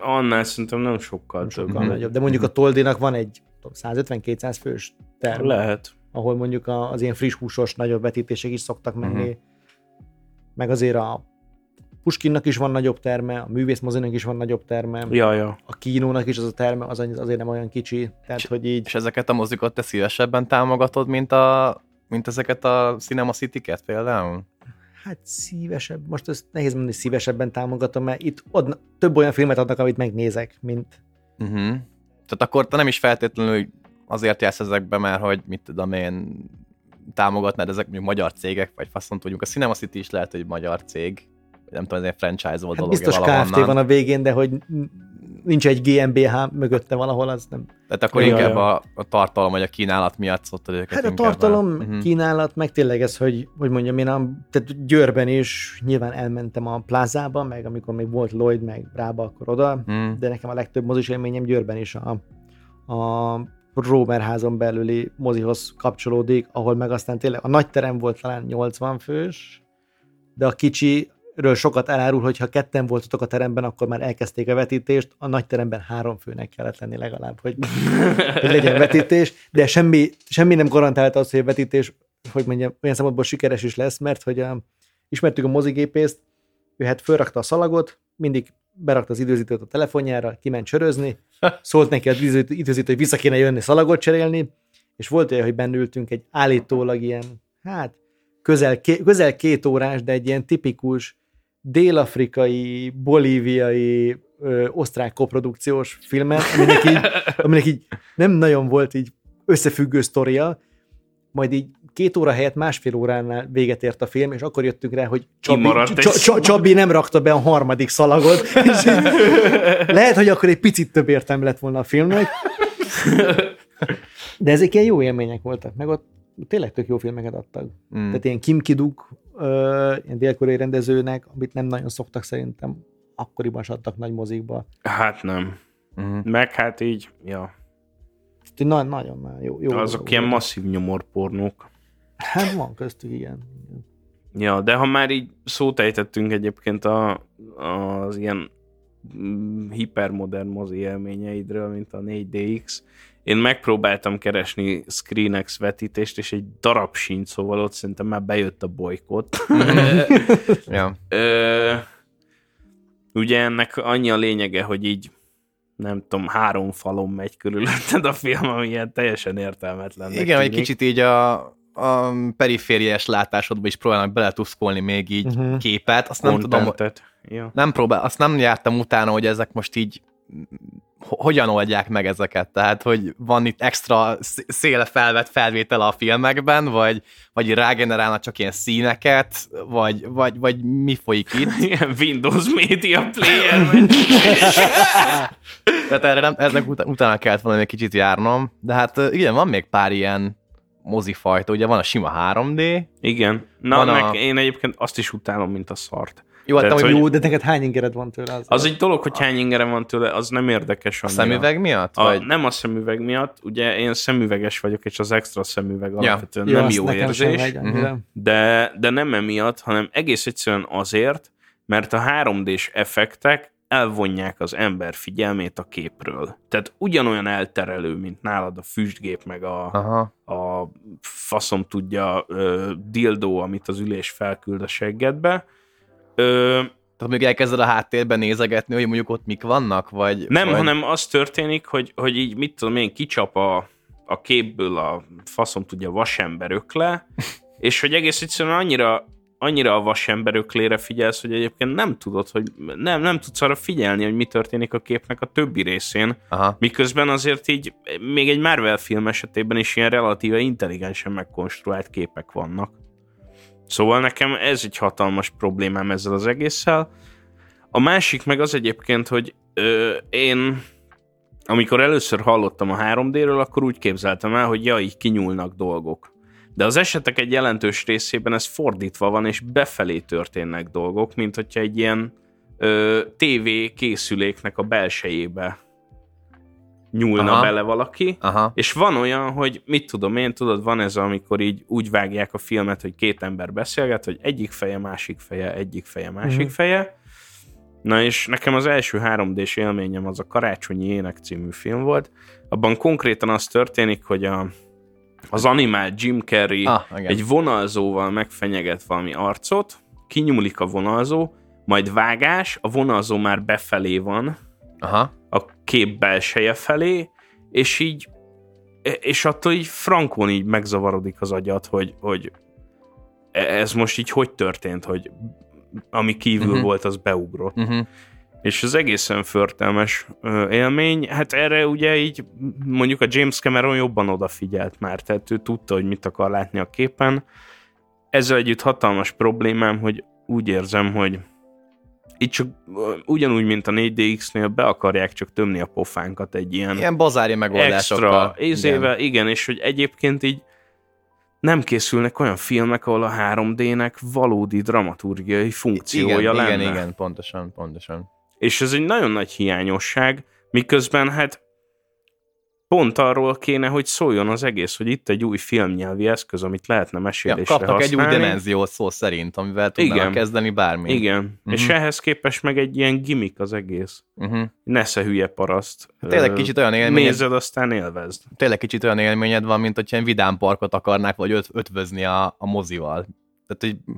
annál szerintem nem sokkal nem több. sokkal nagyobb. De mondjuk a Toldinak van egy tudom, 150-200 fős term, Lehet. ahol mondjuk a- az ilyen friss húsos nagyobb vetítések is szoktak menni. Mhm. Meg azért a Puskinnak is van nagyobb terme, a művészmozinak is van nagyobb terme, Ja, ja. a kínónak is az a terme az azért nem olyan kicsi, tehát hogy így És ezeket a mozikot te szívesebben támogatod, mint, a, mint ezeket a Cinema City-ket például? Hát szívesebb, most ezt nehéz mondani, hogy szívesebben támogatom, mert itt adna, több olyan filmet adnak, amit megnézek, mint Uh-huh. Tehát akkor te nem is feltétlenül azért jársz ezekbe, mert hogy mit tudom én támogatnád ezek mondjuk magyar cégek, vagy faszont tudjuk. A Cinema City is lehet, hogy magyar cég, vagy nem tudom, ez egy franchise volt hát dolog biztos Kft. van a végén, de hogy nincs egy GmbH mögötte valahol, az nem. Tehát akkor Ja, inkább ja. A, a tartalom, vagy a kínálat miatt szoktad őket Hát a tartalom, el. uh-huh. kínálat, meg tényleg ez, hogy, hogy mondjam, én a, tehát Győrben is nyilván elmentem a plázába, meg amikor még volt Lloyd, meg Rába, akkor oda, Mm. de nekem a legtöbb mozis élményem Győrben is a, a Rómer házon belüli mozihoz kapcsolódik, ahol meg aztán tényleg a nagy terem volt talán 80 fős, de a kicsi ről sokat elárul, hogy ha ketten voltatok a teremben, akkor már elkezdték a vetítést, a nagy teremben három főnek kellett lenni legalább, hogy, *laughs* hogy legyen vetítés, de semmi, semmi nem garantálta azt, hogy a vetítés, hogy mondjam, olyan szempontból sikeres is lesz, mert hogy a, ismertük a mozigépészt, ő hát fölrakta a szalagot, mindig berakta az időzítőt a telefonjára, kiment csörözni, *laughs* szólt neki az időzítő, időzítő, hogy vissza kéne jönni szalagot cserélni, és volt olyan, hogy bennültünk egy állítólag ilyen, hát közel, ké, közel két órás, de egy ilyen tipikus dél-afrikai, bolíviai, ö, osztrák koprodukciós filmet, aminek így, *laughs* aminek így nem nagyon volt így összefüggő sztoria, majd így két óra helyett másfél óránál véget ért a film, és akkor jöttünk rá, hogy Csabi. Csabi nem rakta be a harmadik szalagot, *laughs* és így, lehet, hogy akkor egy picit több értelme lett volna a filmnek, de ezek ilyen jó élmények voltak, meg ott tényleg tök jó filmeket adtak. Mm. Tehát ilyen Kim Kiduk, dél-koreai rendezőnek, amit nem nagyon szoktak szerintem, akkoriban is adtak nagy mozikba. Hát nem. Mhm. Meg hát így, ja. Nagyon nagyon jó. jó Azok ilyen masszív nyomorpornók. Hát van köztük, igen. Ja, de ha már így szót ejtettünk egyébként a, az ilyen mm, hipermodern mozi élményeidről, mint a 4DX, én megpróbáltam keresni ScreenX vetítést, és egy darab sincs, szóval ott szerintem már bejött a bolykott. *laughs* Ja. Ö, ugye ennek annyi a lényege, hogy így nem tudom, három falon megy körülötted a film, ami ilyen teljesen értelmetlen. Igen, hogy kicsit így a, a perifériás látásodba is próbálnak beletuszkolni még így uh-huh. képet. Azt nem tudom, Contentet. Ja. nem próbál, azt nem jártam utána, hogy ezek most így hogyan oldják meg ezeket? Tehát, hogy van itt extra sz- széle felvett felvétel a filmekben, vagy, vagy rágenerálnak csak ilyen színeket, vagy, vagy, vagy mi folyik itt? *laughs* Ilyen Windows Media Player, vagy *laughs* Tehát erre nem, eznek utána, utána kellett volna egy kicsit járnom, de hát igen, van még pár ilyen mozifajta, ugye van a sima 3D, Igen. Na, Van meg a- én egyébként azt is utálom, mint a szart. Jó, hát Tehát, nem, hogy- Jó, de neked hány ingered van tőle? Az, Az egy dolog, hogy hány ingere van tőle, az nem érdekes a annyira. szemüveg miatt? A, Vagy? nem a szemüveg miatt, ugye én szemüveges vagyok, és az extra szemüveg Ja. alapvetően Jó, nem jó érzés, megy annyira. de, de nem emiatt, hanem egész egyszerűen azért, mert a 3D-s effektek elvonják az ember figyelmét a képről. Tehát ugyanolyan elterelő, mint nálad a füstgép, meg a, Aha. a faszom tudja ö, dildó, amit az ülés felküld a seggedbe. Ö, Tehát még elkezded a háttérben nézegetni, hogy mondjuk ott mik vannak, vagy... nem, vagy... hanem az történik, hogy, hogy így mit tudom én, kicsap a, a képből a faszom tudja vasember ökle, *laughs* és hogy egész egyszerűen annyira annyira a vasember öklére figyelsz, hogy egyébként nem tudod, hogy nem, nem tudsz arra figyelni, hogy mi történik a képnek a többi részén, Aha. miközben azért így még egy Marvel film esetében is ilyen relatíve intelligensen megkonstruált képek vannak. Szóval nekem ez egy hatalmas problémám ezzel az egésszel. A másik meg az egyébként, hogy ö, én amikor először hallottam a 3D-ről, akkor úgy képzeltem el, hogy ja, így kinyúlnak dolgok. De az esetek egy jelentős részében ez fordítva van, és befelé történnek dolgok, mint hogyha egy ilyen ö, TV készüléknek a belsejébe nyúlna Aha. bele valaki, Aha. és van olyan, hogy mit tudom én, tudod, van ez, amikor így úgy vágják a filmet, hogy két ember beszélget, hogy egyik feje, másik feje, egyik feje, másik Mhm. feje. Na és nekem az első 3D-s élményem az a Karácsonyi Ének című film volt. Abban konkrétan az történik, hogy a, az animált Jim Carrey Ah, igen. egy vonalzóval megfenyeget valami arcot, kinyúlik a vonalzó, majd vágás, a vonalzó már befelé van, Aha. a kép belseje felé, és így és attól így frankon így megzavarodik az agyad, hogy, hogy ez most így hogy történt, hogy ami kívül uh-huh. volt, az beugrott. Uh-huh. És az egészen förtelmes élmény. Hát erre ugye így mondjuk a James Cameron jobban odafigyelt már, tehát ő tudta, hogy mit akar látni a képen. Ezzel együtt hatalmas problémám, hogy úgy érzem, hogy itt csak ugyanúgy, mint a 4DX-nél be akarják csak tömni a pofánkat egy ilyen, Ilyen bazári megoldásokkal. extra izével, igen. igen, és hogy egyébként így nem készülnek olyan filmek, ahol a 3D-nek valódi dramaturgiai funkciója igen, lenne. igen, igen, pontosan, pontosan. És ez egy nagyon nagy hiányosság, miközben hát pont arról kéne, hogy szóljon az egész, hogy itt egy új filmnyelvi eszköz, amit lehetne Ja, mesélésre kaptak egy új használni. dimenziót szó szerint, amivel tudnának Igen. kezdeni bármi. Igen, Mhm. uh-huh. és ehhez képest meg egy ilyen gimmick az egész. Uh-huh. Nesze hülye paraszt. Tényleg kicsit olyan élmény, Nézed, aztán élvezd. tényleg kicsit olyan élményed van, mint hogyha ilyen vidámparkot akarnák, vagy öt, ötvözni a, a mozival. Tehát, hogy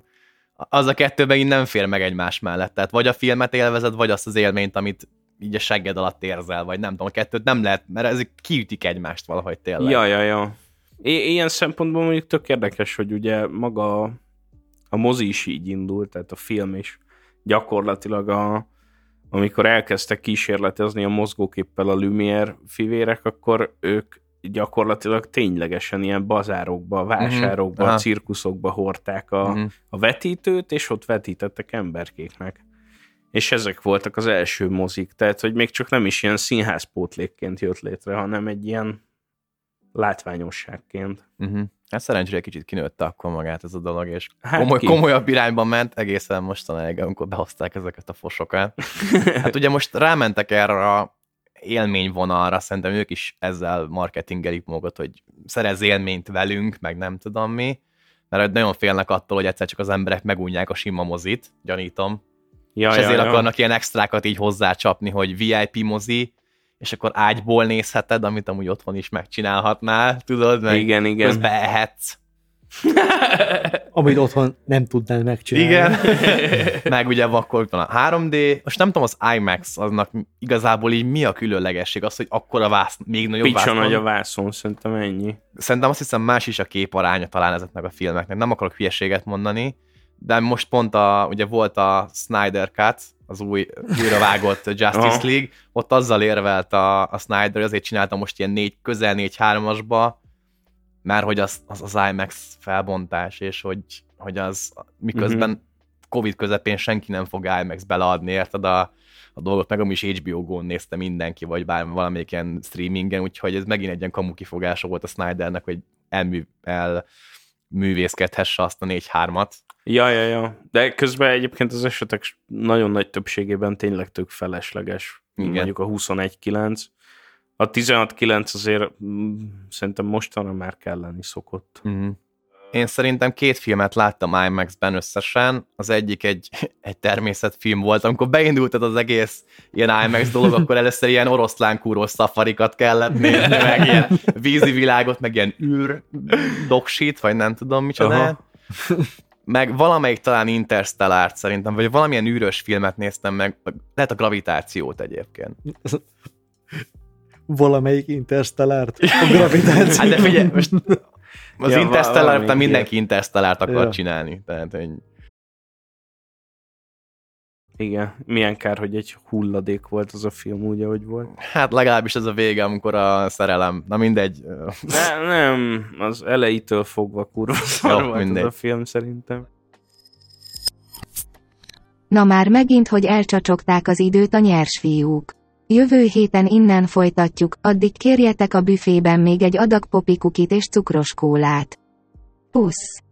az a kettőben így nem fér meg egymás mellett. Tehát vagy a filmet élvezed, vagy azt az élményt, amit így a segged alatt érzel, vagy nem tudom, a kettőt nem lehet, mert ezek kiütik egymást valahogy tényleg. Ja, ja, ja. I- ilyen szempontból mondjuk tök érdekes, hogy ugye maga a- a mozi is így indult, tehát a film is gyakorlatilag a, amikor elkezdtek kísérletezni a mozgóképpel a Lumière fivérek, akkor ők gyakorlatilag ténylegesen ilyen bazárokba, vásárokba, Mhm. Aha. cirkuszokba hordták a, Mhm. a vetítőt, és ott vetítettek emberkéknek. És ezek voltak az első mozik, tehát hogy még csak nem is ilyen színházpótlékként jött létre, hanem egy ilyen látványosságként. Uh-huh. Hát szerencsére kicsit kinőtte akkor magát ez a dolog, és Hát komoly, ki? komolyabb irányban ment egészen mostanáig, amikor behozták ezeket a fosokat. *laughs* Hát ugye most rámentek erre a élményvonalra, szerintem ők is ezzel marketingelik magukat, hogy szerez élményt velünk, meg nem tudom mi, mert nagyon félnek attól, hogy egyszer csak az emberek megunják a sima mozit, gyanítom, Ja, és ja, ezért ja. akarnak ilyen extrákat így hozzácsapni, hogy VIP mozi, és akkor ágyból nézheted, amit amúgy otthon is megcsinálhatnál, tudod, meg Igen, igen. közben ehetsz. Amit otthon nem tudnál megcsinálni. Igen. *laughs* meg ugye akkor van a 3D, most nem tudom, az IMAX aznak igazából így mi a különlegesség, az, hogy akkor a vász, még nagyobb Picsa vászon. nagy a vászon, szerintem ennyi. Szerintem azt hiszem más is a képaránya talán ezeknek a filmeknek. Nem akarok hülyeséget mondani, de most pont a, ugye volt a Snyder Cut, az új, újra vágott *laughs* Justice. League, ott azzal érvelt a, a Snyder, hogy azért csinálta most ilyen négy, közel 4-3-asba, mert hogy az, az, az IMAX felbontás, és hogy, hogy az miközben Mhm. Covid közepén senki nem fog IMAX beleadni, érted a, a dolgot, meg is HBO Go-n nézte mindenki, vagy bár valamelyik ilyen streamingen, úgyhogy ez megint egy ilyen kamu kifogása volt a Snydernek, hogy elmű, elművészkedhesse azt a 4-3-at. Ja, ja, ja. De közben egyébként az esetek nagyon nagy többségében tényleg tök felesleges. Igen. Mondjuk a 21-9. A 16-9 azért mm, szerintem mostanra már kelleni szokott. Uh-huh. Én szerintem két filmet láttam IMAX-ben összesen. Az egyik egy, egy természetfilm volt. Amikor beindult az egész ilyen IMAX dolog, akkor először ilyen oroszlánkúrós szafarikat kellett nézni, meg ilyen vízi világot, meg ilyen űr doksit, vagy nem tudom micsoda. Aha. Meg valamelyik talán Interstellárt szerintem, vagy valamilyen űrös filmet néztem meg, lehet a gravitációt egyébként. Valamelyik interstellárt, a *laughs* gravitáció. Hát de figyelj, most az Ja, Interstellar után mindenki. Interstellárt akar Ja. csinálni. Tehát, hogy Igen, milyen kár, hogy egy hulladék volt az a film úgy, ahogy volt. Hát legalábbis ez a vége, amikor a szerelem, na mindegy. Ne, nem, az elejétől fogva kurva szar volt mindegy. az a film szerintem. Na már megint, hogy elcsacsogták az időt a nyers fiúk. Jövő héten innen folytatjuk, addig kérjetek a büfében még egy adag popikukit és cukros kólát. Pusz!